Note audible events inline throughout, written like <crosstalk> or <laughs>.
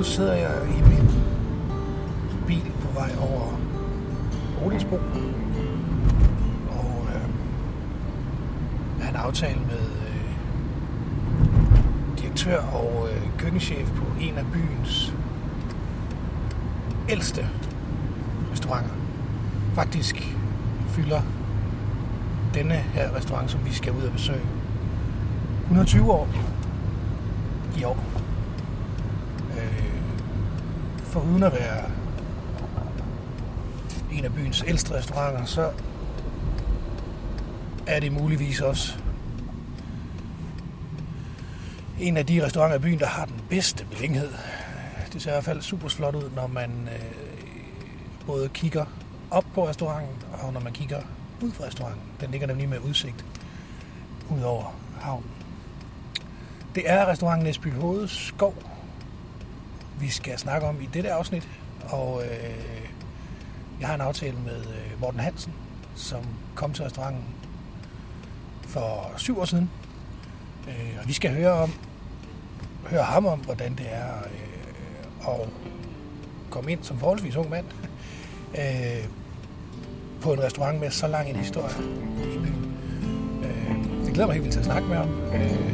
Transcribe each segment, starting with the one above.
nu sidder jeg i min bil på vej over Odensbro. Og øh, jeg har en aftale med øh, direktør og øh, køkkenchef på en af byens ældste restauranter. Faktisk fylder denne her restaurant, som vi skal ud og besøge, 120 år i år. Øh, for uden at være en af byens ældste restauranter, så er det muligvis også en af de restauranter i byen, der har den bedste beliggenhed. Det ser i hvert fald super flot ud, når man øh, både kigger op på restauranten, og når man kigger ud fra restauranten. Den ligger nemlig med udsigt ud over havnen. Det er restauranten Næsby Hovedes Skov, vi skal snakke om i dette afsnit. Og øh, jeg har en aftale med øh, Morten Hansen, som kom til restauranten for syv år siden. Øh, og vi skal høre om høre ham om, hvordan det er øh, at komme ind som forholdsvis ung mand øh, på en restaurant med så lang en historie i byen. Øh, det glæder mig helt vildt til at snakke med ham. Øh,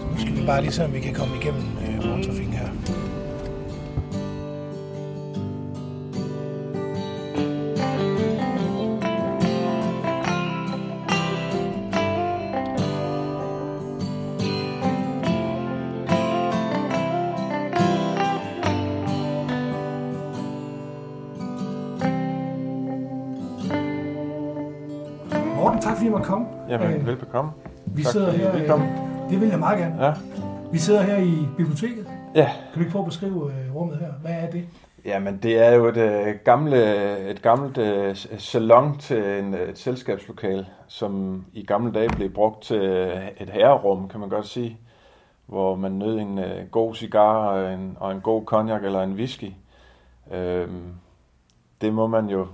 så nu skal vi bare lige se, om vi kan komme igennem øh, morgentrafikken her. Øh, velbekomme. Vi tak sidder her, komme. øh, det vil jeg meget gerne. Ja. Vi sidder her i biblioteket. Ja. Kan du ikke prøve at beskrive øh, rummet her? Hvad er det? Jamen, det er jo et, øh, gamle, et gammelt øh, salon til en, øh, et selskabslokal, som i gamle dage blev brugt til øh, et herrerum, kan man godt sige, hvor man nød en øh, god cigar og en, og en god cognac eller en whisky. Øhm, det må man jo,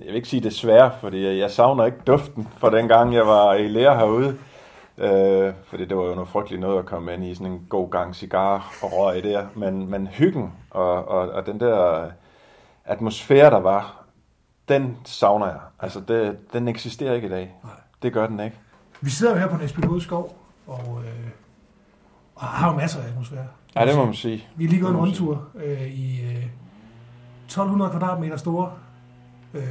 jeg vil ikke sige desværre, fordi jeg savner ikke duften fra den gang, jeg var i lære herude. Øh, fordi det var jo noget frygteligt noget at komme ind i sådan en god gang cigar og røg der. Men, men hyggen og, og, og den der atmosfære, der var, den savner jeg. Altså, det, den eksisterer ikke i dag. Nej. Det gør den ikke. Vi sidder jo her på Næsby Skov, og, øh, og har jo masser af atmosfære. Ja, det må man sige. Vi har lige gået en rundtur øh, i øh, 1200 kvadratmeter store øh,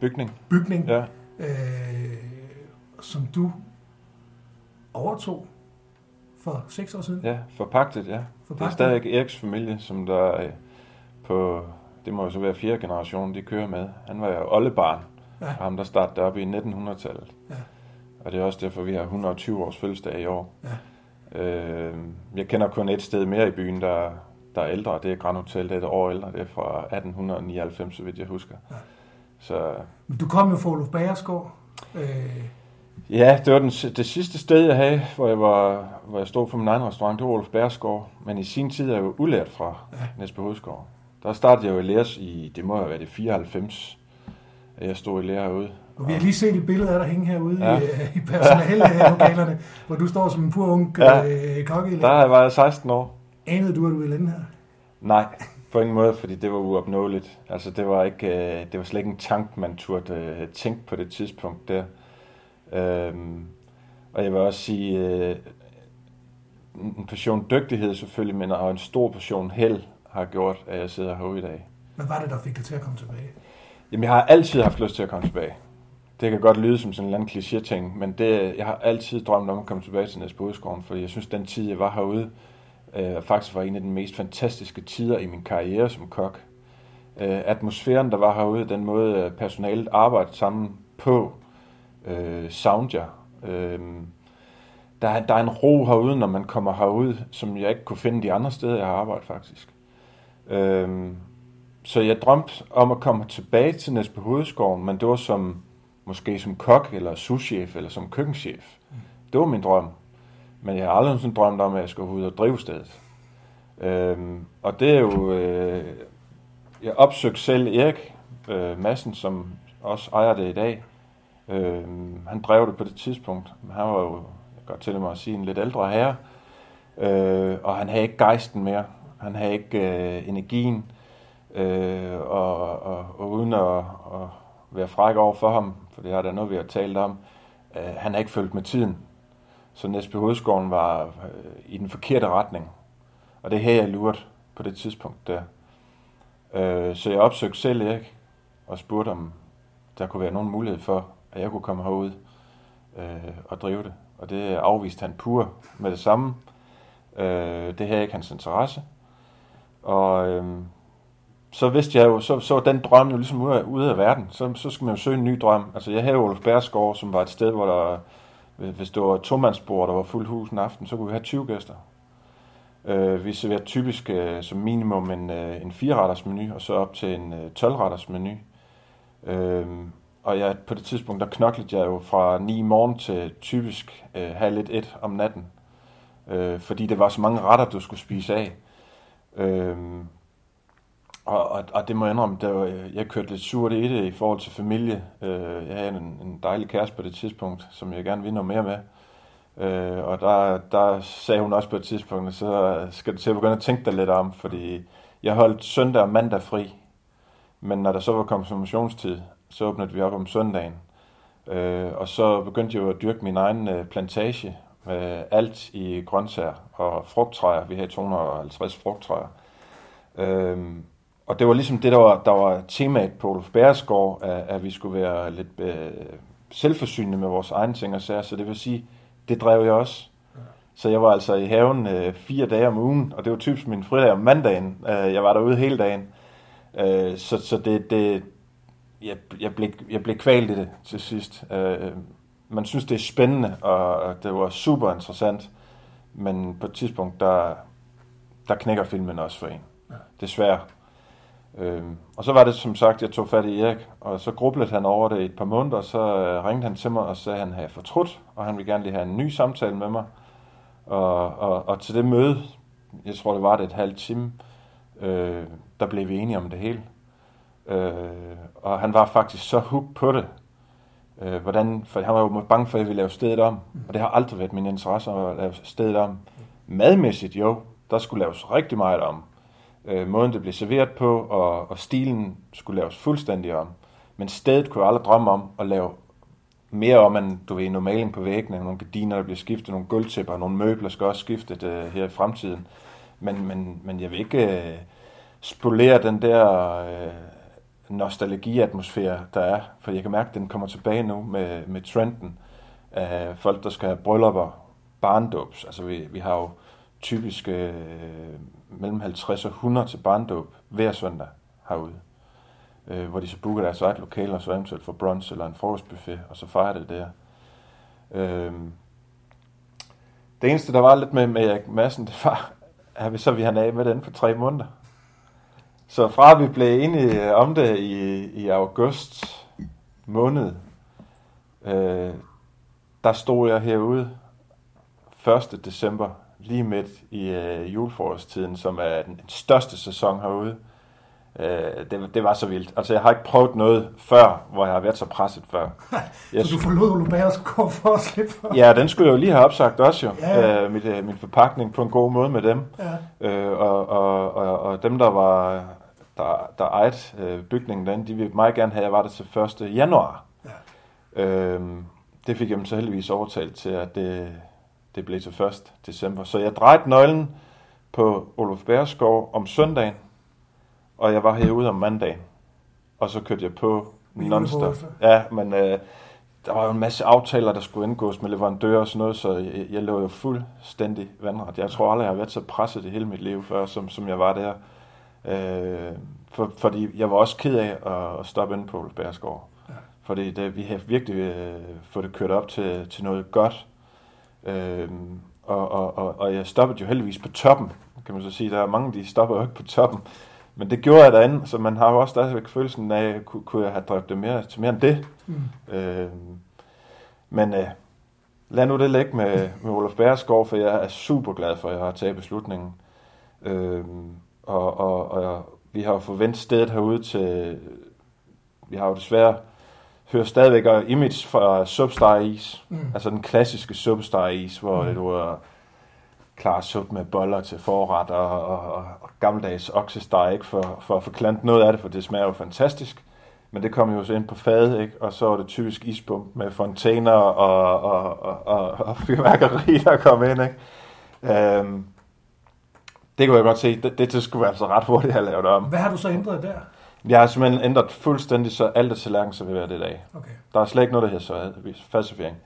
Bygning. bygning, Ja. øh, som du overtog for seks år siden. ja, forpagtet, ja. Det er Forpagtet. stadig Eriks familie, som der øh, på, det må jo så være fjerde generation, de kører med. Han var jo oldebarn, Ja. og ham der startede op i 1900-tallet. Ja. Og det er også derfor, vi har 120 års fødselsdag i år. Ja. Øh, jeg kender kun et sted mere i byen, der, der er ældre, det er Grand Hotel, det er et år ældre, det er fra 1899, så vidt jeg husker. Ja. Så Men du kom jo fra Olof Bagersgaard. Øh, ja, det var den, det sidste sted, jeg havde, hvor jeg, var, hvor jeg stod for min egen restaurant, det var Olof Bærsgaard. Men i sin tid er jeg jo udlært fra Ja. Næsby Hovedskov. Der startede jeg jo i læres i, det må have været i 94, at jeg stod i lære herude. og vi har lige set et billede af dig hænge herude ja. Ja. i, øh, i personalelokalerne, hvor du står som en pur ung Ja. øh, kokke. Der var jeg 16 år. Anede du, at du ville ende her? Nej, på ingen måde, fordi det var uopnåeligt. Altså, det var, ikke, øh, det var slet ikke en tank, man turde øh, tænke på det tidspunkt der. Øhm, og jeg vil også sige, øh, en portion dygtighed selvfølgelig, men og en stor portion held har gjort, at jeg sidder herude i dag. Hvad var det, der fik dig til at komme tilbage? Jamen, jeg har altid haft lyst til at komme tilbage. Det kan godt lyde som sådan en eller anden kliché-ting, men det, jeg har altid drømt om at komme tilbage til Næsby Hovedskoven, fordi jeg synes, den tid, jeg var herude, øh, faktisk var en af de mest fantastiske tider i min karriere som kok. Øh, atmosfæren, der var herude, den måde øh, personalet arbejdede sammen på, øh, savnede jeg. Øh, der, er- der er en ro herude, når man kommer herud, som jeg ikke kunne finde de andre steder, jeg har arbejdet faktisk. Øh, så jeg drømte om at komme tilbage til Næsby Hovedskoven, men det var som, måske som kok, eller souschef, eller som køkkenchef. Det var min drøm. Men jeg har aldrig sådan drømt om, at jeg skulle ud og drive stedet. Øhm, og det er jo... Øh, jeg opsøgte selv Erik øh, Madsen, som også ejer det i dag. Øhm, han drev det på det tidspunkt. Han var jo, jeg kan godt til mig at sige, en lidt ældre herre. Øh, og han havde ikke gejsten mere. Han havde ikke øh, energien, øh, og, og, og uden at, at være fræk over for ham, for det har der noget, vi har talt om, øh, han har ikke følt med tiden. Så Næsby Hovedskoven var øh, i den forkerte retning. Og det her jeg luret på det tidspunkt der. Øh, så jeg opsøgte selv Erik og spurgte, om der kunne være nogen mulighed for, at jeg kunne komme herud øh, og drive det. Og det afviste han pur med det samme. Øh, det havde ikke hans interesse. Og øh, så vidste jeg jo, så, så den drøm jo ligesom ude af, ude af verden. Så, så skulle man jo søge en ny drøm. Altså jeg havde Olof Bærsgaard, som var et sted, hvor der, hvis det var tomandsbord, der var fuld hus en aften, så kunne vi have 20 gæster. Øh, vi serverer typisk øh, som minimum en, øh, en 4-retters menu, og så op til en øh, 12-retters menu. Øh, og jeg, på det tidspunkt, der knoklede jeg jo fra 9 i morgen til typisk øh, halv et, et om natten. Øh, fordi det var så mange retter, du skulle spise af. Øh, og, og, og det må jeg indrømme, der var, jeg kørte lidt surt i det i forhold til familie. Øh, jeg havde en, en dejlig kæreste på det tidspunkt, som jeg gerne vil noget mere med. Øh, og der, der sagde hun også på et tidspunkt, så skal du til at begynde at tænke dig lidt om, fordi jeg holdt søndag og mandag fri. Men når der så var konfirmationstid, så åbnede vi op om søndagen. Øh, og så begyndte jeg jo at dyrke min egen øh, plantage med alt i grøntsager og frugttræer. Vi havde 250 frugttræer. Øh, og det var ligesom det, der var, der var temaet på Olof Bæresgaard, at, at vi skulle være lidt øh, selvforsynende med vores egne ting og sager. Så det vil sige, det drev jeg også. Så jeg var altså i haven øh, fire dage om ugen, og det var typisk min fridag om mandagen. Øh, jeg var derude hele dagen. Øh, så så det, det, jeg, jeg, blev, jeg blev kvalt i det til sidst. Øh, man synes, det er spændende, og det var super interessant. Men på et tidspunkt, der, der knækker filmen også for en. Desværre. Øhm, og så var det som sagt, jeg tog fat i Erik, og så grublede han over det et par måneder, og så øh, ringede han til mig og sagde, at han havde fortrudt, og han ville gerne lige have en ny samtale med mig. Og, og, og til det møde, jeg tror det var det et halvt time, øh, der blev vi enige om det hele. Øh, og han var faktisk så hooked på det, øh, hvordan, for han var jo bange for, at jeg ville lave stedet om, og det har aldrig været min interesse at lave stedet om. Madmæssigt jo, der skulle laves rigtig meget om øh, måden det blev serveret på, og, og stilen skulle laves fuldstændig om. Men stedet kunne jeg aldrig drømme om at lave mere om, end du ved, en maling på væggene, nogle gardiner, der bliver skiftet, nogle gulvtæpper, nogle møbler skal også skiftet øh, her i fremtiden. Men, men, men jeg vil ikke øh, spolere den der øh, nostalgiatmosfære, der er, for jeg kan mærke, at den kommer tilbage nu med, med trenden af folk, der skal have bryllupper, barndåbs. Altså vi, vi har jo typisk øh, mellem 50 og 100 til barndåb hver søndag herude. Øh, hvor de så booker deres eget lokale, og så eventuelt for brunch eller en frokostbuffet, og så fejrer det der. Øh, det eneste, der var lidt med, med Erik Madsen, <laughs> det var, at vi så vi han af med den for tre måneder. Så fra vi blev enige øh, om det i, i august måned, øh, der stod jeg herude 1. december lige midt i øh, juleforårstiden, som er den største sæson herude. Øh, det, det var så vildt. Altså, jeg har ikke prøvet noget før, hvor jeg har været så presset før. Jeg <laughs> så du forlod Olubærs gård for at slippe for? Ja, den skulle jeg jo lige have opsagt også jo. Ja, ja. Øh, mit, øh, min forpakning på en god måde med dem. Ja. Øh, og, og, og, og dem, der var der, der ejede øh, bygningen den, de ville meget gerne have, at jeg var der til 1. januar. Ja. Øh, det fik jeg dem så heldigvis overtalt til, at det, det blev til 1. december. Så jeg drejede nøglen på Olof Bæresgaard om søndagen, og jeg var herude om mandagen. Og så kørte jeg på nonstop. Ja, men øh, der var jo en masse aftaler, der skulle indgås med leverandører og sådan noget, så jeg, jeg lå jo fuldstændig vandret. Jeg tror aldrig, jeg har været så presset i hele mit liv før, som, som jeg var der. Øh, for, fordi jeg var også ked af at, at stoppe ind på Olof Bæresgaard. Ja. Fordi det, vi har virkelig øh, fået det kørt op til, til noget godt. Øhm, og, og, og, og jeg stoppede jo heldigvis på toppen, kan man så sige. Der er mange, de stopper jo ikke på toppen. Men det gjorde jeg derinde, så man har jo også stadigvæk følelsen af, kunne, kunne jeg have drevet det mere, til mere end det. Mm. Øhm, men øh, lad nu det ligge med, med Olof Bæresgaard, for jeg er super glad for, at jeg har taget beslutningen. Øhm, og, og, og vi har jo forventet stedet herude til, vi har jo desværre hører stadigvæk image fra Substar Is. Mm. Altså den klassiske Substar Is, hvor mm. du er klar sup med boller til forret og, og, og, og gammeldags oksesteg, ikke for, for at få klant noget af det, for det smager jo fantastisk. Men det kom jo så ind på fadet, ikke? og så var det typisk isbump med fontæner og, og, og, og, og fyrværkeri, der kom ind. Ikke? Øhm, det kunne jeg godt se, det, det, det skulle altså ret hurtigt have lavet om. Hvad har du så ændret der? Jeg har simpelthen ændret fuldstændig, så alt er tallerken serveret i dag. Okay. Der er slet ikke noget, der hedder så falsifiering.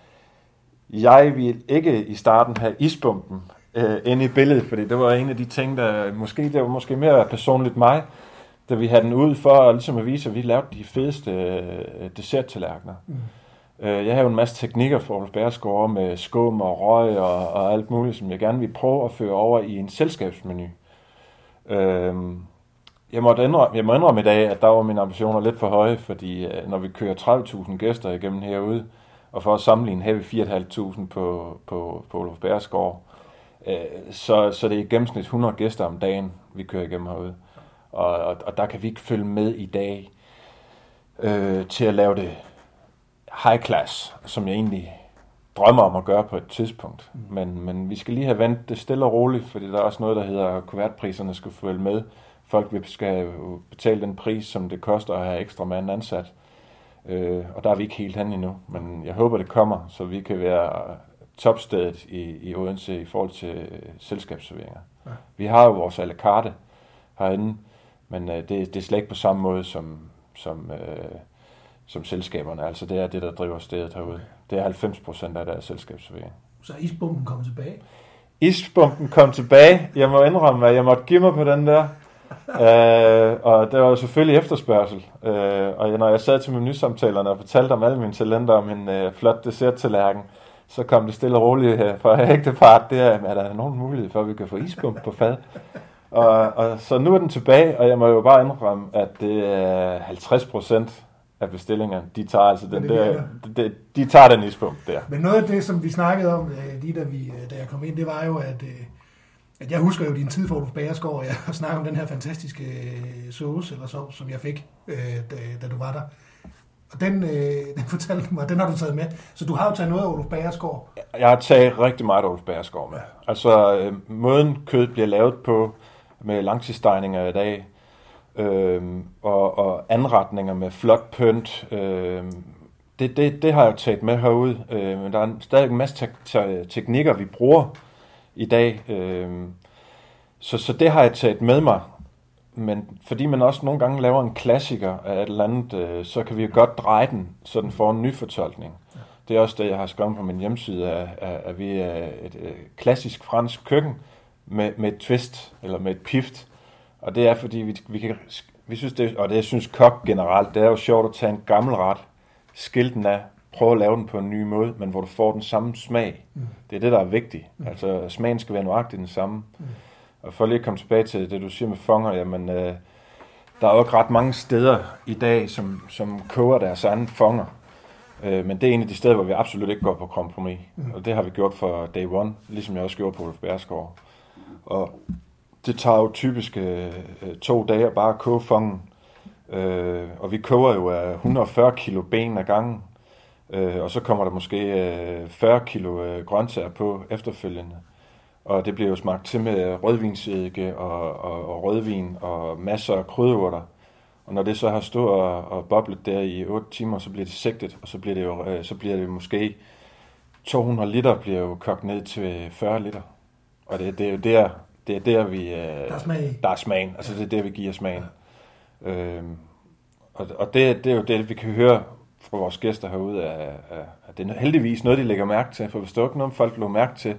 Jeg vil ikke i starten have isbomben øh, ind i billedet, fordi det var en af de ting, der måske, det var måske mere personligt mig, da vi havde den ud for at, ligesom at vise, at vi lavede de fedeste øh, desserttallerkener. Mm. Øh, jeg har jo en masse teknikker for at Bæresgaard med skum og røg og, og alt muligt, som jeg gerne vil prøve at føre over i en selskabsmenu. Øh, jeg, måtte indrømme, jeg må indrømme i dag, at der var mine ambitioner lidt for høje, fordi øh, når vi kører 30.000 gæster igennem herude, og for at sammenligne her vi 4.500 på, på, på Olof Bæresgaard, øh, så, så det er i gennemsnit 100 gæster om dagen, vi kører igennem herude. Og, og, og der kan vi ikke følge med i dag øh, til at lave det high class, som jeg egentlig drømmer om at gøre på et tidspunkt. Mm. Men, men vi skal lige have vendt det stille og roligt, fordi der er også noget, der hedder, at kuvertpriserne skal følge med. Folk skal betale den pris, som det koster at have ekstra mand ansat. Øh, og der er vi ikke helt hen endnu, men jeg håber, det kommer, så vi kan være topstedet i, i Odense i forhold til øh, selskabsserveringer. Ja. Vi har jo vores à la carte herinde, men øh, det, det er slet ikke på samme måde som, som, øh, som selskaberne. Altså det er det, der driver stedet herude. Okay. Det er 90 procent af deres selskabsservering. Så isbomben kom tilbage? Isbomben kom tilbage. Jeg må indrømme, at jeg måtte give mig på den der øh, og der var selvfølgelig efterspørgsel. Øh, og når jeg sad til menusamtalerne og fortalte om alle mine talenter om en øh, flot dessert-tallerken, så kom det stille og roligt her fra <laughs> ægtepart, det er, er der nogen mulighed for, at vi kan få isbump på fad. Og, og, så nu er den tilbage, og jeg må jo bare indrømme, at det er 50 procent af bestillingerne, de tager altså den der, de, de tager den isbump der. Men noget af det, som vi snakkede om, øh, lige da, vi, øh, da jeg kom ind, det var jo, at at jeg husker jo din tid for Olof Bagerskov, og jeg <laughs> snakker om den her fantastiske øh, sauce, eller så, som jeg fik, øh, da, da du var der. Og den, øh, <laughs> den fortalte mig, den har du taget med. Så du har jo taget noget af Olof Bagerskov. Jeg har taget rigtig meget af Olof Bagerskov med. Ja. Altså, øh, måden kød bliver lavet på, med langtidsdejninger i dag, øh, og, og anretninger med flot pynt, øh, det, det, det har jeg jo taget med herude. Øh, men der er stadig en masse te- te- teknikker, vi bruger, i dag. Øh, så, så det har jeg taget med mig. Men fordi man også nogle gange laver en klassiker af et eller andet, øh, så kan vi jo godt dreje den, så den får en ny fortolkning. Det er også det, jeg har skrevet på min hjemmeside, at, at, at vi er et, et klassisk fransk køkken med, med et twist, eller med et pift. Og det er fordi, vi, vi, kan, vi synes det, og det jeg synes kok generelt, det er jo sjovt at tage en gammel ret, skille den af, prøve at lave den på en ny måde, men hvor du får den samme smag. Mm. Det er det, der er vigtigt. Mm. Altså, smagen skal være nøjagtig den samme. Mm. Og for lige at komme tilbage til det, du siger med fonger, jamen, øh, der er jo ikke ret mange steder i dag, som, som koger deres egen fonger. Øh, men det er en af de steder, hvor vi absolut ikke går på kompromis. Mm. Og det har vi gjort for day one, ligesom jeg også gjorde på Ulf Bærsgaard. Og det tager jo typisk øh, to dage at bare koge fongen. Øh, og vi koger jo af 140 kilo ben ad gangen. Øh, og så kommer der måske øh, 40 kilo øh, grøntsager på efterfølgende. Og det bliver jo smagt til med rødvinsedike og, og, og rødvin og masser af krydderurter. Og når det så har stået og, og boblet der i 8 timer, så bliver det sigtet, og så bliver det jo, øh, så bliver det måske 200 liter bliver jo kogt ned til 40 liter. Og det, det er jo der, det er der vi... Øh, der er smag. Der er smagen. Altså det er der, vi giver smagen. Ja. Øhm, og og det, det er jo det, vi kan høre fra vores gæster herude, at, at det er heldigvis noget, de lægger mærke til. For hvis det var ikke noget, folk lå mærke til,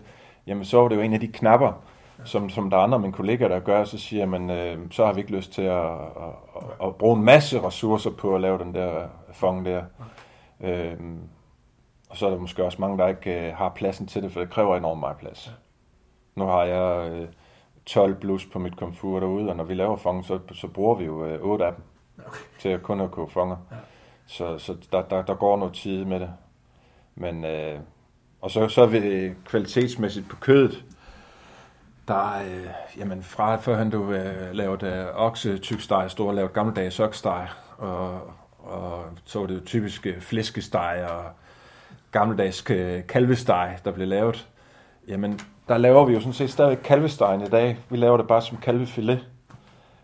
jamen så var det jo en af de knapper, som, som der er andre af mine kollegaer, der gør, så siger man, øh, så har vi ikke lyst til at, at, at, at bruge en masse ressourcer på at lave den der fong der. Øh, og så er der måske også mange, der ikke øh, har pladsen til det, for det kræver enormt meget plads. Nu har jeg øh, 12 blus på mit komfur derude, og når vi laver fong, så, så bruger vi jo øh, 8 af dem okay. til at kun at koge fonger. Ja. Så, så der, der, der går noget tid med det. Men, øh, og så, så er vi øh, kvalitetsmæssigt på kødet. Der øh, jamen fra førhen du øh, lavede øh, okse tyksteg, stod og lavede gammeldags oksteg, og, og så var det jo typisk øh, flæskesteg og gammeldags øh, kalvesteg, der blev lavet. Jamen, der laver vi jo sådan set stadig kalvestegen i dag. Vi laver det bare som kalvefilet.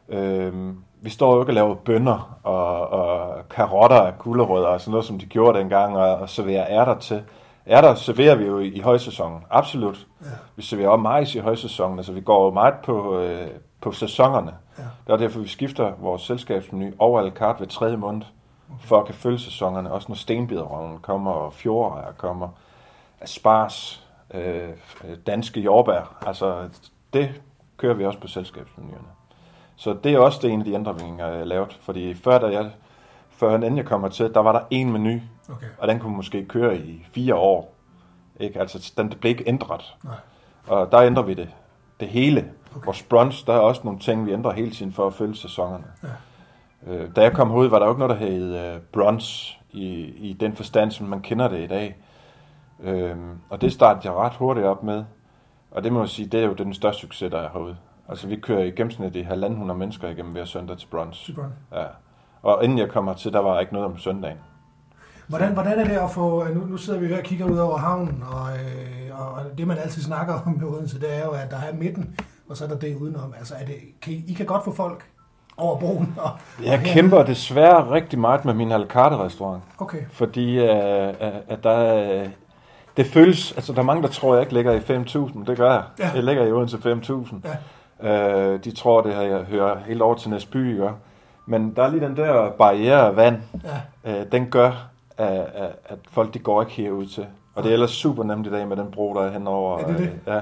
Øhm, vi står jo ikke og laver bønner og, og karotter af gulerødder og sådan noget, som de gjorde dengang, og, og serverer ærter til. Ærter serverer vi jo i, i højsæsonen, absolut. Ja. Vi serverer også majs i højsæsonen, altså vi går jo meget på, øh, på sæsonerne. Ja. Det er derfor, vi skifter vores selskabsmenu over alle kart ved tredje måned, okay. for at kan følge sæsonerne. Også når stenbiderrøven kommer, og fjordrejer kommer, spars, øh, danske jordbær. Altså, det kører vi også på selskabsmenuerne. Så det er også det en af de ændringer, jeg har lavet. Fordi før, da jeg, før inden jeg kommer til, der var der en menu, okay. og den kunne måske køre i fire år. Ikke? Altså, den blev ikke ændret. Nej. Og der ændrer vi det, det hele. Okay. Vores brunch, der er også nogle ting, vi ændrer hele tiden for at følge sæsonerne. Ja. Øh, da jeg kom herud, var der jo ikke noget, der hed uh, brunch i, i den forstand, som man kender det i dag. Øh, og det startede jeg ret hurtigt op med. Og det må jeg sige, det er jo den største succes, der er herude. Altså vi kører i gennemsnit i halvanden hundrede mennesker igennem hver søndag til brunch. Til brunch. Ja. Og inden jeg kommer til, der var ikke noget om søndagen. Hvordan, hvordan er det at få, nu, nu sidder vi her og kigger ud over havnen, og, øh, og det man altid snakker om med Odense, det er jo, at der er midten, og så er der det udenom. Altså, er det, kan I, I kan godt få folk over broen. Og, jeg og kæmper desværre rigtig meget med min alcarte restaurant. Okay. Fordi uh, at der, det føles, altså der er mange, der tror, jeg ikke ligger i 5.000. Det gør jeg. Ja. Jeg ligger i Odense 5.000. Ja. Øh, de tror, det her jeg hører helt over til Næsby, ikke? Men der er lige den der barriere af vand, ja. øh, den gør, at, at folk de går ikke herud til. Og det er ellers super nemt i dag med den bro, der er henover er det det? Øh, ja,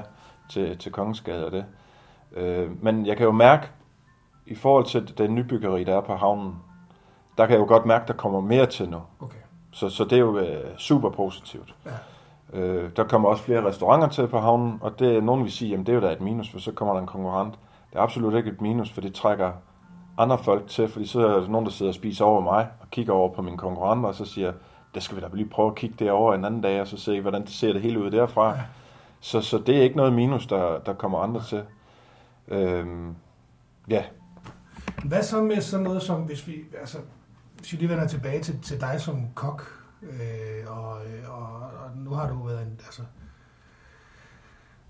til, til Kongensgade og det. Øh, men jeg kan jo mærke, i forhold til det nybyggeri, der er på havnen, der kan jeg jo godt mærke, der kommer mere til nu. Okay. Så, så det er jo øh, super positivt. Ja. Øh, der kommer også flere restauranter til på havnen, og det, nogen vil sige, at det er jo da et minus, for så kommer der en konkurrent. Det er absolut ikke et minus, for det trækker andre folk til, fordi så er der nogen, der sidder og spiser over mig, og kigger over på mine konkurrenter, og så siger, det skal vi da lige prøve at kigge derover en anden dag, og så se, hvordan det ser det hele ud derfra. Så, så det er ikke noget minus, der, der kommer andre til. Øhm, ja. Hvad så med sådan noget som, hvis vi, altså, hvis vi lige vender tilbage til, til dig som kok, Øh, og, og, og nu har du været en, altså,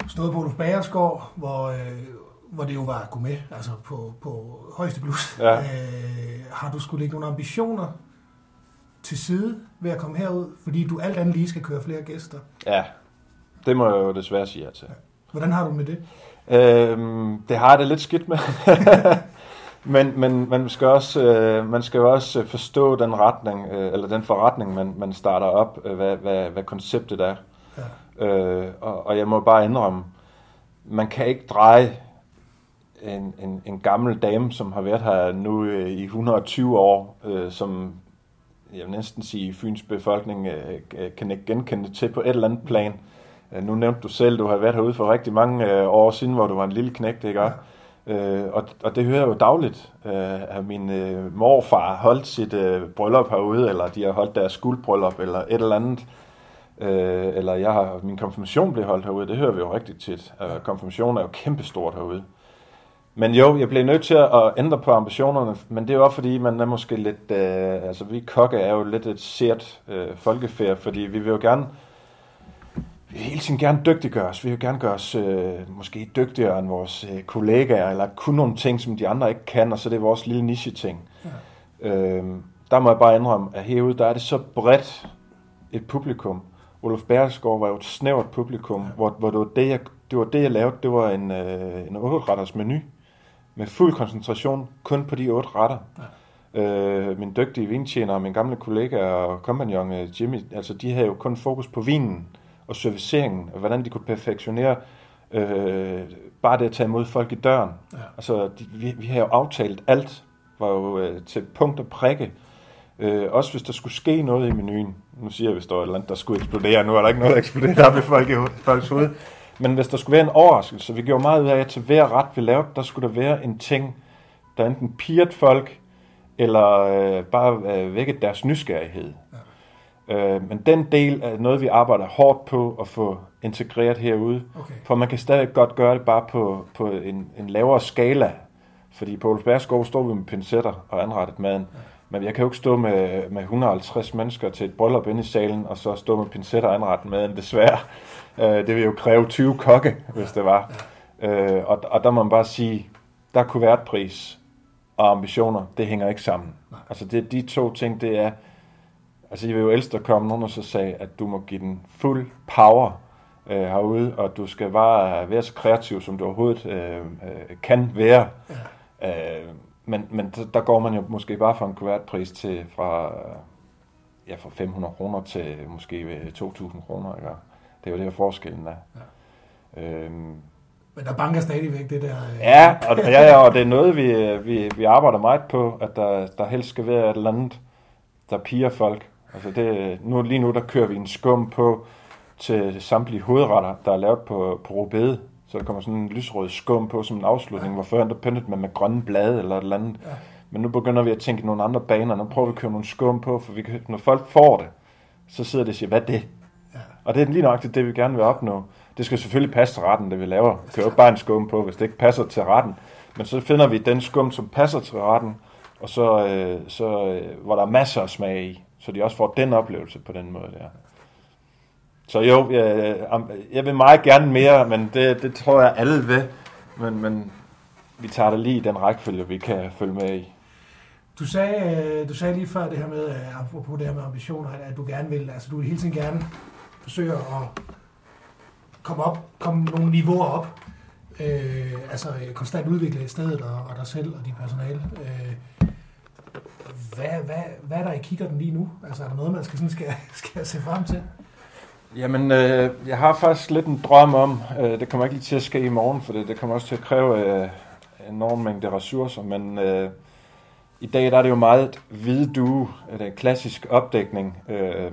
stået på Olof Bagersgaard, hvor, øh, hvor det jo var at gå med, altså på, på højeste plus. Ja. Øh, har du skulle lægge nogle ambitioner til side ved at komme herud, fordi du alt andet lige skal køre flere gæster? Ja, det må jeg jo desværre sige ja til. Ja. Hvordan har du med det? Øhm, det har jeg det lidt skidt med. <laughs> Men, men man skal også øh, man skal også forstå den retning øh, eller den forretning man, man starter op, øh, hvad, hvad, hvad konceptet er. Ja. Øh, og, og jeg må bare indrømme, man kan ikke dreje en, en, en gammel dame, som har været her nu øh, i 120 år, øh, som jeg vil næsten sige, Fyns befolkning øh, kan ikke genkende til på et eller andet plan. Øh, nu nævnte du selv, du har været herude for rigtig mange øh, år siden, hvor du var en lille knægt, ikke? Ja. Øh, og, og det hører jeg jo dagligt, øh, at min øh, morfar holdt sit øh, bryllup herude, eller de har holdt deres skuldbryllup, eller et eller andet. Øh, eller jeg har, min konfirmation blev holdt herude, det hører vi jo rigtig tit. Øh, konfirmation er jo kæmpestort herude. Men jo, jeg blev nødt til at ændre på ambitionerne, men det er jo også fordi, man er måske lidt, øh, altså vi kokke er jo lidt et sært øh, folkefærd, fordi vi vil jo gerne vi vil hele tiden gerne dygtiggøre os. Vi vil gerne gøre os øh, måske dygtigere end vores øh, kollegaer, eller kunne nogle ting, som de andre ikke kan, og så det er vores lille niche-ting. Ja. Øh, der må jeg bare indrømme, at herude, der er det så bredt et publikum. Olof Bæresgaard var jo et snævert publikum, ja. hvor, hvor det, var det, jeg, det var det, jeg lavede. Det var en, øh, en 8-retters menu med fuld koncentration kun på de otte retter. Ja. Øh, min dygtige vintjener og min gamle kollega og kompagnon øh, Jimmy, altså de havde jo kun fokus på vinen og serviceringen, og hvordan de kunne perfektionere øh, bare det at tage imod folk i døren. Ja. Altså, de, vi, vi har jo aftalt alt, var jo øh, til punkt og prikke. Øh, også hvis der skulle ske noget i menuen. Nu siger jeg, hvis der var et eller andet, der skulle eksplodere. Nu er der ikke noget, der eksploderer der ved folk i folks hoved. Men hvis der skulle være en overraskelse, vi gjorde meget ud af, at til hver ret, vi lavede, der skulle der være en ting, der enten pirrede folk, eller øh, bare øh, vækkede deres nysgerrighed. Ja. Øh, men den del er noget, vi arbejder hårdt på at få integreret herude. Okay. For man kan stadig godt gøre det bare på, på en, en lavere skala. Fordi på Olfbergsgård står vi med pincetter og anrettet maden. Ja. Men jeg kan jo ikke stå med, med 150 mennesker til et bryllup inde i salen, og så stå med pincetter og anrette maden, desværre. <laughs> Øh, det vil jo kræve 20 kokke, hvis det var. Øh, og, og der må man bare sige, der kunne være et pris og ambitioner, det hænger ikke sammen. Nej. Altså det, de to ting, det er, altså jeg vil jo elske at komme nogen og så sagde, at du må give den fuld power øh, herude, og du skal bare være så kreativ, som du overhovedet øh, øh, kan være. Ja. Øh, men, men der går man jo måske bare fra en kuvertpris til fra, ja, fra 500 kroner til måske 2.000 kroner. Ikke? Det er jo det, forskellen er. Ja. Øhm, men der banker stadigvæk det der... Øh... Ja, og, ja, ja, og det er noget, vi, vi, vi arbejder meget på, at der, der helst skal være et eller andet, der piger folk. Altså det, nu, lige nu, der kører vi en skum på til samtlige hovedretter, der er lavet på, på rubede. Så der kommer sådan en lysrød skum på som en afslutning, ja. hvor før der pyntede man med grønne blade eller et eller andet. Ja. Men nu begynder vi at tænke nogle andre baner. Nu prøver vi at køre nogle skum på, for vi kan, når folk får det, så sidder de og siger, hvad er det? Ja. Og det er lige nok det, vi gerne vil opnå. Det skal selvfølgelig passe til retten, det vi laver. Det kan jo ikke bare en skum på, hvis det ikke passer til retten. Men så finder vi den skum, som passer til retten, og så, øh, så øh, hvor der er masser af smag i, så de også får den oplevelse på den måde der. Så jo, jeg, jeg vil meget gerne mere, men det, det tror jeg alle vil. Men, men vi tager det lige i den rækkefølge, vi kan følge med i. Du sagde, øh, du sagde lige før det her med, øh, apropos det her med ambitioner, at du gerne vil, altså du vil hele tiden gerne forsøge at komme op, komme nogle niveauer op, øh, altså øh, konstant udvikle stedet og, og dig selv og dit personale. Øh, hvad, hvad, hvad er der i kigger den lige nu? Altså er der noget, man skal, sådan skal, skal se frem til? Jamen, øh, jeg har faktisk lidt en drøm om, øh, det kommer ikke lige til at ske i morgen, for det, det kommer også til at kræve øh, enorm mængde ressourcer, men øh, i dag der er det jo meget hvide due, det er øh, klassisk opdækning, øh,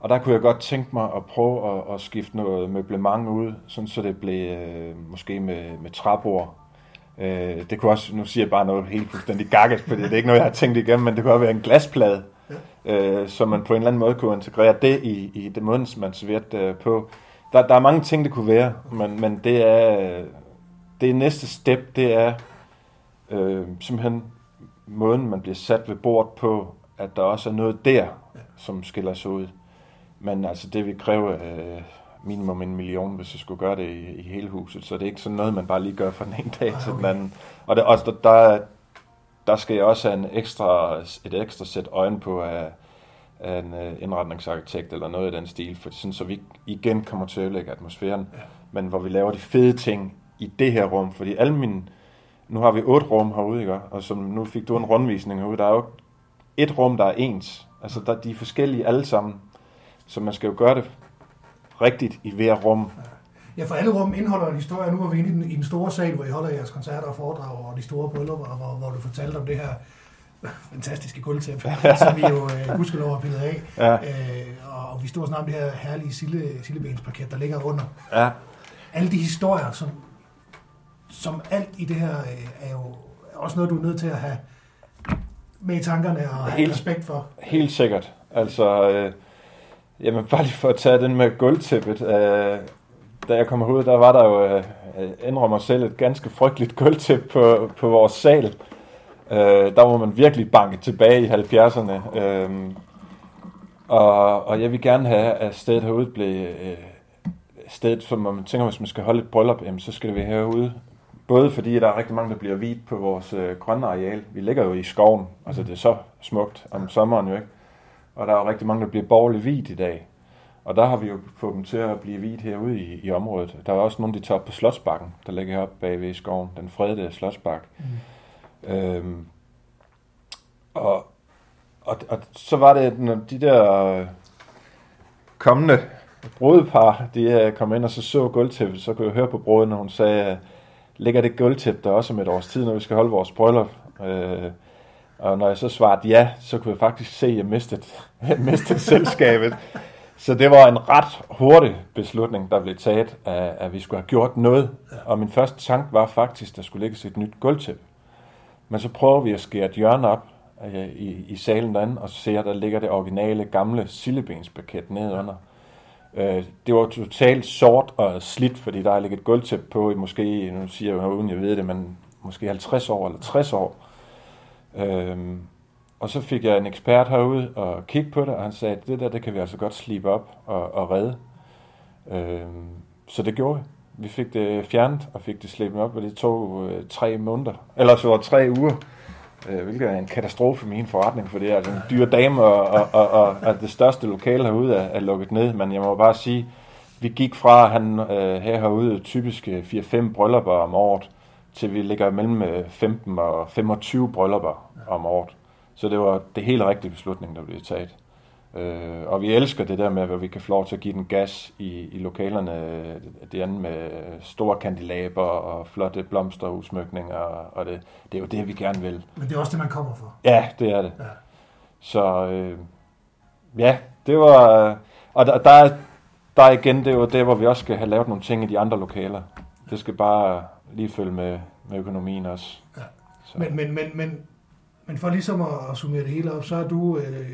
og der kunne jeg godt tænke mig at prøve at, at skifte noget møblement ud, sådan så det blev øh, måske med, med træbord. Øh, det kunne også, nu siger jeg bare noget helt fuldstændig gakket, fordi det er ikke noget, jeg har tænkt igennem, men det kunne også være en glasplade, øh, så man på en eller anden måde kunne integrere det i, i det måde, man serverede øh, på. Der, der er mange ting, det kunne være, men, men det er det næste step, det er øh, simpelthen måden, man bliver sat ved bordet på, at der også er noget der, som skiller sig ud. Men altså, det vil kræve øh, minimum en million, hvis jeg skulle gøre det i, i hele huset. Så det er ikke sådan noget, man bare lige gør fra den ene dag til den anden. Og, det, og der, der, der skal jeg også have en ekstra, et ekstra sæt øjne på af, af en uh, indretningsarkitekt eller noget i den stil, for sådan, så vi igen kommer til at ødelægge atmosfæren, ja. men hvor vi laver de fede ting i det her rum, fordi alle mine, nu har vi otte rum herude, ikke? og som nu fik du en rundvisning herude, der er jo et rum, der er ens, altså der, de er forskellige alle sammen, så man skal jo gøre det rigtigt i hver rum. Ja, for alle rum indeholder en historie. Nu er vi inde i den, i den store sal, hvor I holder jeres koncerter og foredrag, og de store bryllupper, hvor, hvor du fortalte om det her <laughs> fantastiske gulvtæppe, <laughs> som vi jo øh, gudskelov har pillet af. Ja. Øh, og vi stod sådan om det her herlige sille, sillebensparket, der ligger under. Ja. Alle de historier, som, som alt i det her øh, er jo også noget, du er nødt til at have med i tankerne og have helt, respekt for. Helt sikkert. Altså, øh, jamen bare lige for at tage den med gulvtæppet. Øh, da jeg kom herud, der var der jo, øh, ændrer mig selv, et ganske frygteligt gulvtæppe på, på vores sal. Øh, der var man virkelig banke tilbage i 70'erne. Øh, og, og jeg vil gerne have, at stedet herude blev øh, stedet, som man tænker, hvis man skal holde et bryllup, jamen, så skal det være herude. Både fordi der er rigtig mange, der bliver hvidt på vores øh, grønne areal. Vi ligger jo i skoven, altså det er så smukt om sommeren jo ikke. Og der er jo rigtig mange, der bliver borgerligt hvidt i dag. Og der har vi jo fået dem til at blive hvidt herude i, i området. Der er også nogle, de tager på Slottsbakken, der ligger heroppe bagved i skoven. Den fredede Slottsbak. Mm. Øhm, og, og, og så var det, når de der kommende brudepar, de kom ind og så så gulvtæppet, så kunne jeg høre på bruden, når hun sagde, ligger det gulvtæppe der også om et års tid, når vi skal holde vores bryllup? Øh, og når jeg så svarede ja, så kunne jeg faktisk se, at jeg mistede, <laughs> jeg mistede selskabet. Så det var en ret hurtig beslutning, der blev taget, at, at vi skulle have gjort noget. Og min første tanke var faktisk, at der skulle lægges et nyt gulvtæppe. Men så prøver vi at skære et hjørne op øh, i, i salen derinde, og så ser at der ligger det originale gamle sillebenspaket nedenunder. Øh, det var totalt sort og slidt, fordi der er ligget et gulvtæppe på i måske, nu siger jeg uden jeg ved det, men måske 50 år eller 60 år. Øhm, og så fik jeg en ekspert herude og kigge på det, og han sagde, at det der, det kan vi altså godt slippe op og, og redde. Øhm, så det gjorde vi. Vi fik det fjernet og fik det slebet op, og det tog øh, tre måneder, eller så tre uger, øh, hvilket er en katastrofe i min forretning, for det er altså en dyr dame, og, og, og, og, og det største lokale herude er, er lukket ned, men jeg må bare sige, vi gik fra, at han øh, her herude typisk øh, 4-5 bryllupper om året, til vi ligger mellem 15 øh, og 25 bryllupper om året. Så det var det helt rigtige beslutning, der blev taget. Øh, og vi elsker det der med, at vi kan få lov til at give den gas i, i lokalerne. Det andet med store kandilaber og flotte blomster og det, det er jo det, vi gerne vil. Men det er også det, man kommer for. Ja, det er det. Ja. Så øh, ja, det var... Og der, der, der igen, det er jo det, hvor vi også skal have lavet nogle ting i de andre lokaler. Det skal bare lige følge med, med økonomien også. Ja. Men, men, men, men, men for ligesom at summere det hele op, så er du øh,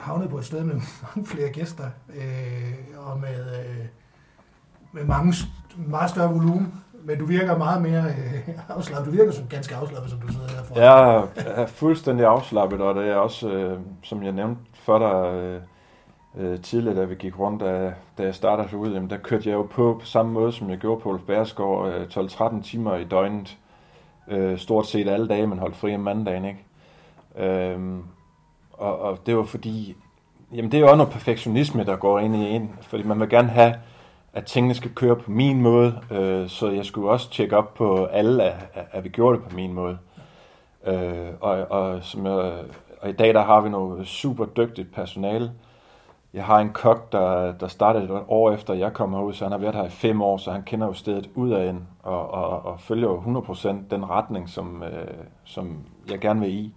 havnet på et sted med <laughs> mange flere gæster, øh, og med, øh, med mange, meget større volumen. Men du virker meget mere øh, afslappet. Du virker som ganske afslappet, som du sidder her for. Jeg er fuldstændig afslappet, og det er også, øh, som jeg nævnte før dig øh, øh, tidligere, da vi gik rundt, da, da jeg startede ud, jamen, der kørte jeg jo på på samme måde, som jeg gjorde på Ulf Bærsgaard, øh, 12-13 timer i døgnet. Øh, stort set alle dage, man holdt fri om mandagen, ikke? Øhm, og, og det var fordi, jamen det er jo også noget perfektionisme, der går ind i en, fordi man vil gerne have, at tingene skal køre på min måde, øh, så jeg skulle også tjekke op på alle, at, at vi gjorde det på min måde. Øh, og, og, som jeg, og i dag der har vi noget super dygtigt personale. Jeg har en kok, der, der startede et år efter jeg kom herud, så han har været her i fem år, så han kender jo stedet ud af ind, og, og, og følger jo 100% den retning, som, øh, som jeg gerne vil i.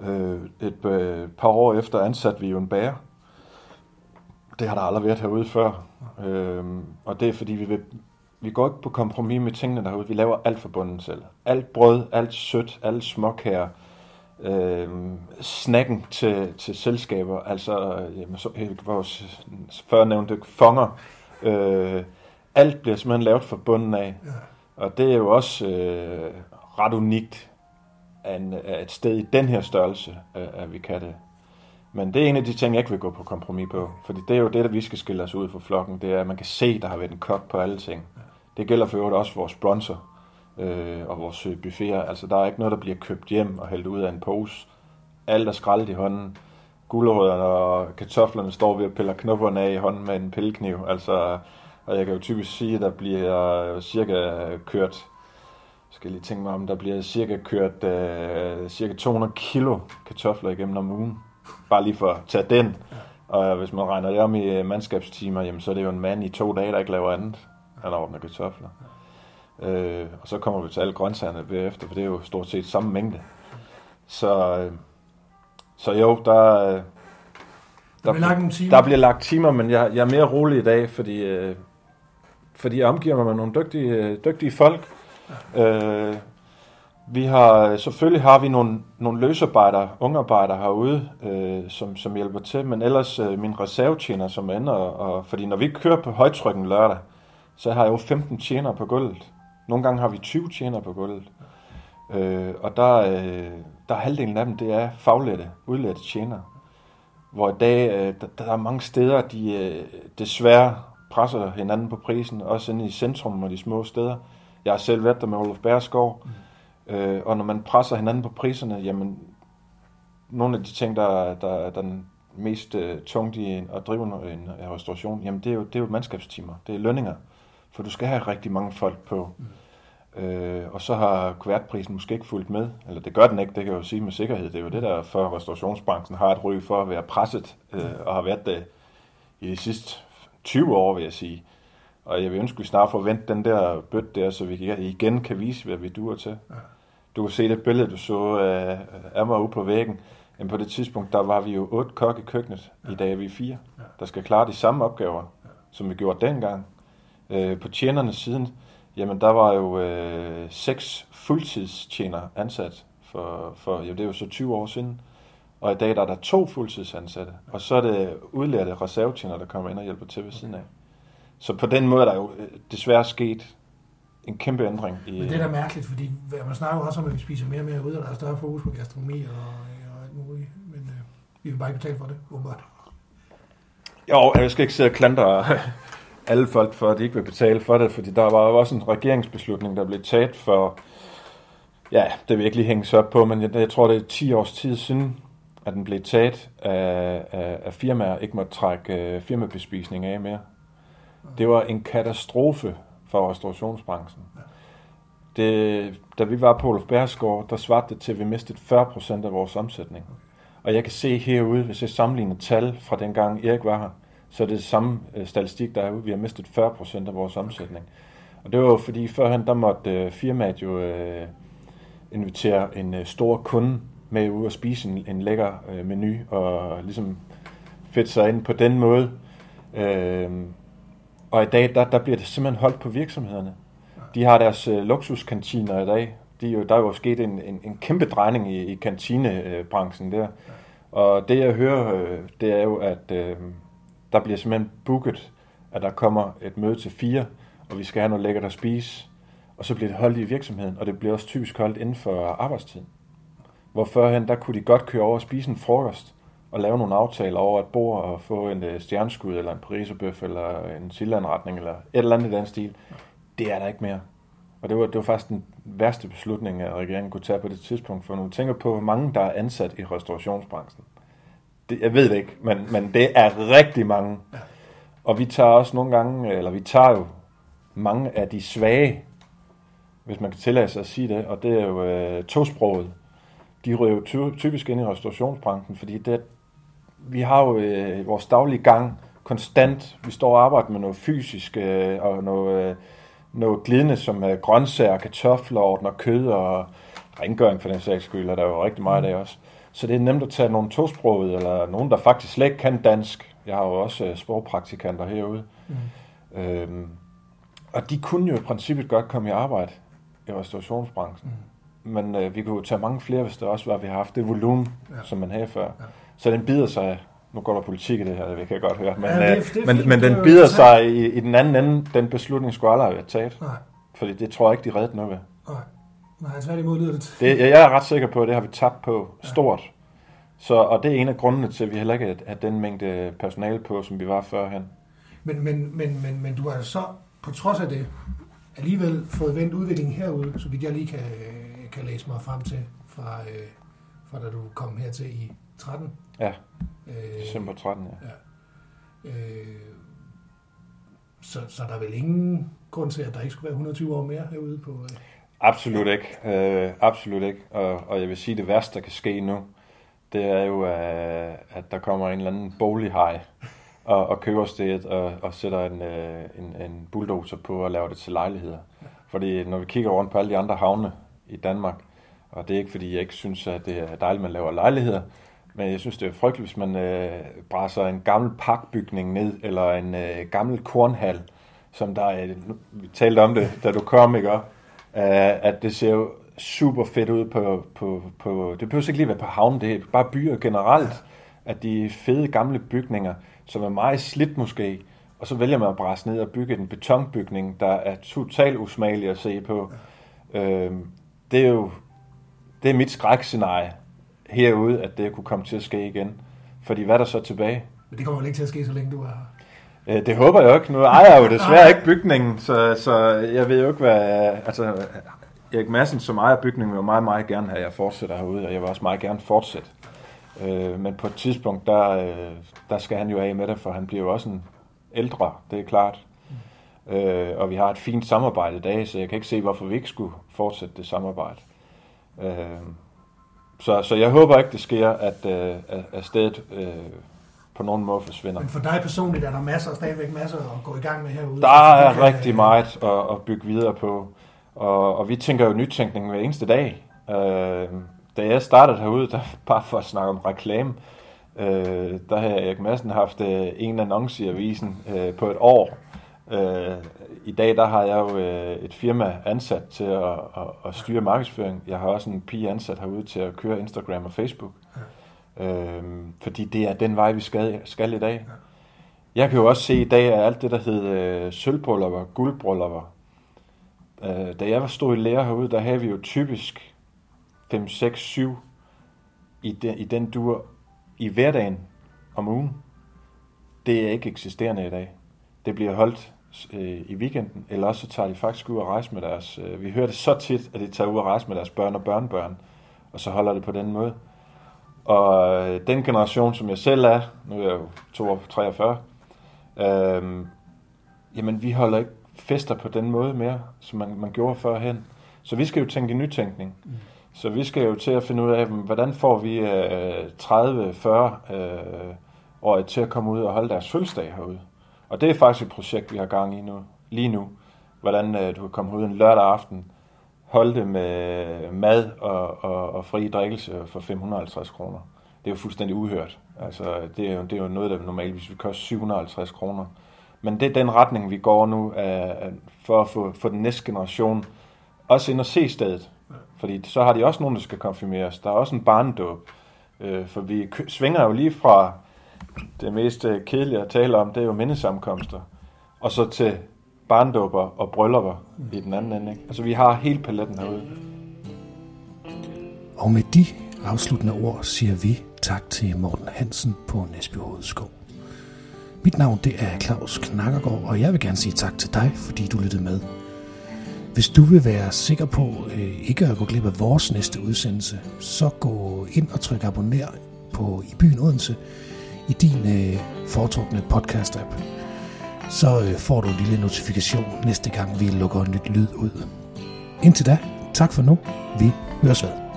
Øh, et øh, par år efter ansatte vi jo en bager. Det har der aldrig været herude før. Øh, og det er fordi, vi, vil, vi går ikke på kompromis med tingene derude. Vi laver alt for bunden selv. Alt brød, alt sødt, alt småkager, øh, snakken til, til selskaber, altså jamen, så, vores førnævnte fonger. Øh, alt bliver simpelthen lavet fra bunden af. Og det er jo også øh, ret unikt af, en, af et sted i den her størrelse, at vi kan det. Men det er en af de ting, jeg ikke vil gå på kompromis på. Fordi det er jo det, der vi skal skille os ud fra flokken. Det er, at man kan se, at der har været en kok på alle ting. Det gælder for øvrigt også vores sponsor øh, og vores buffeter. Altså, der er ikke noget, der bliver købt hjem og hældt ud af en pose. Alt er skraldet i hånden. Gulerødderne og kartoflerne står ved at pille knopperne af i hånden med en pillekniv. Altså, og jeg kan jo typisk sige, at der bliver cirka kørt skal lige tænke mig om, der bliver cirka kørt uh, cirka 200 kilo kartofler igennem om ugen. Bare lige for at tage den. Og hvis man regner det om i mandskabstimer, jamen, så er det jo en mand i to dage, der ikke laver andet end at ordne kartofler. Uh, og så kommer vi til alle grøntsagerne bagefter, for det er jo stort set samme mængde. Så, uh, så jo, der, der, der, bliver lagt timer. der bliver lagt timer, men jeg, jeg er mere rolig i dag, fordi, uh, fordi jeg omgiver mig med nogle dygtige, dygtige folk, Øh, vi har, selvfølgelig har vi nogle, nogle løsarbejdere, ungarbejdere herude, øh, som, som hjælper til, men ellers øh, min reservetjener, som ender, og, fordi når vi kører på højtrykken lørdag, så har jeg jo 15 tjener på gulvet. Nogle gange har vi 20 tjener på gulvet. Øh, og der, øh, der er halvdelen af dem, det er faglette, udlette tjener. Hvor i dag, øh, der, der er mange steder, de øh, desværre presser hinanden på prisen, også inde i centrum og de små steder. Jeg har selv været der med Olof Bærskov, mm. øh, og når man presser hinanden på priserne, jamen, nogle af de ting, der, der er den mest uh, tungt i at drive en, en restauration, jamen det er, jo, det er jo mandskabstimer, det er lønninger, for du skal have rigtig mange folk på. Mm. Øh, og så har kuvertprisen måske ikke fulgt med, eller det gør den ikke, det kan jeg jo sige med sikkerhed. Det er jo det der, for restaurationsbranchen har et ryg for at være presset, øh, og har været det i de sidste 20 år, vil jeg sige. Og jeg vil ønske, at vi snart får vendt den der bøt der, så vi igen kan vise, hvad vi duer til. Ja. Du kan se det billede, du så øh, af mig ude på væggen. Men på det tidspunkt, der var vi jo otte kok i køkkenet. Ja. I dag er vi fire, ja. der skal klare de samme opgaver, ja. som vi gjorde dengang. Øh, på tjenernes siden, jamen der var jo øh, seks fuldtidstjener ansat for, for jamen, det er jo så 20 år siden. Og i dag der er der to fuldtidsansatte. Og så er det udlærte reservetjener, der kommer ind og hjælper til ved siden af. Så på den måde er der jo øh, desværre sket en kæmpe ændring. I, Men det er da mærkeligt, fordi man snakker også om, at vi spiser mere og mere ud, og der er større fokus på gastronomi og, og alt muligt. Vi vil bare ikke betale for det, åbenbart. Jo, jeg skal ikke sidde og klandre <laughs> alle folk for, at de ikke vil betale for det, fordi der var jo også en regeringsbeslutning, der blev taget for, ja, det vil jeg ikke lige hænge sig op på, men jeg, jeg tror, det er 10 års tid siden, at den blev taget af, af, af firmaer, ikke måtte trække uh, firmabespisning af mere. Det var en katastrofe for restaurationsbranchen. Det, da vi var på Olof Bærsgaard, der svarede det til, at vi mistede 40% af vores omsætning. Og jeg kan se herude, hvis jeg sammenligner tal fra dengang Erik var her, så er det samme øh, statistik, der er ude. Vi har mistet 40% af vores omsætning. Og det var jo fordi, førhen der måtte øh, firmaet jo øh, invitere en øh, stor kunde med ud og spise en, en lækker øh, menu, og ligesom fedt sig ind på den måde. Øh, og i dag, der, der bliver det simpelthen holdt på virksomhederne. De har deres øh, luksuskantiner i dag. De, jo, der er jo sket en, en, en kæmpe drejning i, i kantinebranchen der. Og det jeg hører, øh, det er jo, at øh, der bliver simpelthen booket, at der kommer et møde til fire, og vi skal have noget lækkert at spise. Og så bliver det holdt i virksomheden, og det bliver også typisk holdt inden for arbejdstiden. Hvor førhen, der kunne de godt køre over og spise en frokost, og lave nogle aftaler over et bord, og få en øh, stjerneskud, eller en pariserbøf, eller en sildeanretning, eller et eller andet i den stil. Det er der ikke mere. Og det var, det var faktisk den værste beslutning, at regeringen kunne tage på det tidspunkt, for når tænker på, hvor mange der er ansat i restaurationsbranchen. Det, jeg ved det ikke, men, men det er rigtig mange. Og vi tager også nogle gange, eller vi tager jo mange af de svage, hvis man kan tillade sig at sige det, og det er jo øh, tosproget. De ryger jo ty- typisk ind i restaurationsbranchen, fordi det, vi har jo øh, vores daglige gang konstant. Vi står og arbejder med noget fysisk øh, og noget, øh, noget glidende, som er grøntsager, kartofler, ordner kød og rengøring for den sags skyld, og der er jo rigtig meget af det også. Så det er nemt at tage nogle tosprogede, eller nogen, der faktisk slet ikke kan dansk. Jeg har jo også øh, sprogpraktikanter herude. Mm. Øhm, og de kunne jo i princippet godt komme i arbejde i restaurationsbranchen. Mm. Men øh, vi kunne jo tage mange flere, hvis det også var, at vi har haft det volumen, ja. som man havde før. Ja. Så den bider sig, nu går der politik i det her, det kan jeg godt høre, men, ja, det, det men, fint, men den bider sig i, i den anden ende, den beslutning skulle aldrig have været taget. Nej. Fordi det tror jeg ikke, de reddede noget ved. Nej. Nej, tværtimod lyder det. det. Jeg er ret sikker på, at det har vi tabt på stort. Ja. Så, og det er en af grundene til, at vi heller ikke har den mængde personale på, som vi var førhen. Men, men, men, men, men du har så, på trods af det, alligevel fået vendt udviklingen herude, så vidt jeg lige kan, kan læse mig frem til, fra, øh, fra da du kom hertil i 13. Ja, øh, december 13, ja. ja. Øh, så, så der er vel ingen grund til, at der ikke skulle være 120 år mere herude på... Øh. Absolut ikke. Øh, absolut ikke. Og, og jeg vil sige, at det værste, der kan ske nu, det er jo, øh, at der kommer en eller anden bolighej og, og køber stedet og, og sætter en, øh, en, en bulldozer på og laver det til lejligheder. Fordi når vi kigger rundt på alle de andre havne i Danmark, og det er ikke fordi, jeg ikke synes, at det er dejligt, at man laver lejligheder, men jeg synes, det er frygteligt, hvis man øh, brænder en gammel parkbygning ned, eller en øh, gammel kornhal, som der er, vi talte om det, da du kom, ikke? Øh, at det ser jo super fedt ud på, på, på det behøver ikke lige være på havnen, det er bare byer generelt, at de fede gamle bygninger, som er meget slidt måske, og så vælger man at bræsse ned og bygge en betonbygning, der er totalt usmagelig at se på. Øh, det er jo det er mit skrækscenarie herude, at det kunne komme til at ske igen. Fordi hvad er der så tilbage? Men det kommer vel ikke til at ske, så længe du er her? Øh, det håber jeg jo ikke. Nu ejer jeg jo desværre ikke bygningen, så, så jeg ved jo ikke, hvad... Altså, Erik Madsen, som ejer bygningen, vil meget, meget gerne have, at jeg fortsætter herude, og jeg vil også meget gerne fortsætte. Øh, men på et tidspunkt, der, øh, der skal han jo af med det, for han bliver jo også en ældre, det er klart. Mm. Øh, og vi har et fint samarbejde i dag, så jeg kan ikke se, hvorfor vi ikke skulle fortsætte det samarbejde. Øh, så, så jeg håber ikke, det sker, at, øh, at stedet øh, på nogen måde forsvinder. Men for dig personligt er der masser, stadigvæk masser at gå i gang med herude? Der er kan, rigtig meget at, at bygge videre på. Og, og vi tænker jo nytænkning hver eneste dag. Øh, da jeg startede herude, der, <laughs> bare for at snakke om reklame, øh, der har Erik Madsen haft øh, en annonce i avisen øh, på et år. Øh, I dag der har jeg jo øh, et firma ansat til at, at, at styre markedsføring. Jeg har også en pige ansat herude til at køre Instagram og Facebook. Ja. Øh, fordi det er den vej, vi skal, skal i dag. Jeg kan jo også se i dag, at alt det, der hedder øh, sølvbryllupper, guldbryllupper, øh, da jeg var stod i lære herude, der havde vi jo typisk 5, 6, 7 i den, i den dur i hverdagen om ugen, det er ikke eksisterende i dag. Det bliver holdt øh, i weekenden, eller også så tager de faktisk ud og rejse med deres... Øh, vi hører det så tit, at de tager ud og rejse med deres børn og børnebørn, og så holder det på den måde. Og øh, den generation, som jeg selv er, nu er jeg jo 43, øh, jamen vi holder ikke fester på den måde mere, som man, man gjorde førhen. Så vi skal jo tænke nytænkning. Mm. Så vi skal jo til at finde ud af, hvordan får vi øh, 30-40 øh, år til at komme ud og holde deres fødselsdag herude. Og det er faktisk et projekt, vi har gang i nu, lige nu. Hvordan øh, du kan komme ud en lørdag aften, holde med mad og, og, og fri drikkelse for 550 kroner. Det er jo fuldstændig uhørt. Altså, det, er jo, det er jo noget, der normalt hvis vi koster 750 kroner. Men det er den retning, vi går nu, uh, for at få, for den næste generation også ind og se stedet. Fordi så har de også nogen, der skal konfirmeres. Der er også en barndåb. Uh, øh, for vi svinger jo lige fra det mest kedelige at tale om, det er jo mindesamkomster. Og så til barndåber og bryllupper mm. i den anden ende. Ikke? Altså vi har hele paletten herude. Og med de afsluttende ord siger vi tak til Morten Hansen på Næsby Hovedskov. Mit navn det er Claus Knakkergaard, og jeg vil gerne sige tak til dig, fordi du lyttede med. Hvis du vil være sikker på øh, ikke at gå glip af vores næste udsendelse, så gå ind og tryk abonner på i byen Odense i din øh, foretrukne podcast-app. Så øh, får du en lille notifikation næste gang, vi lukker nyt lyd ud. Indtil da, tak for nu. Vi høres ved.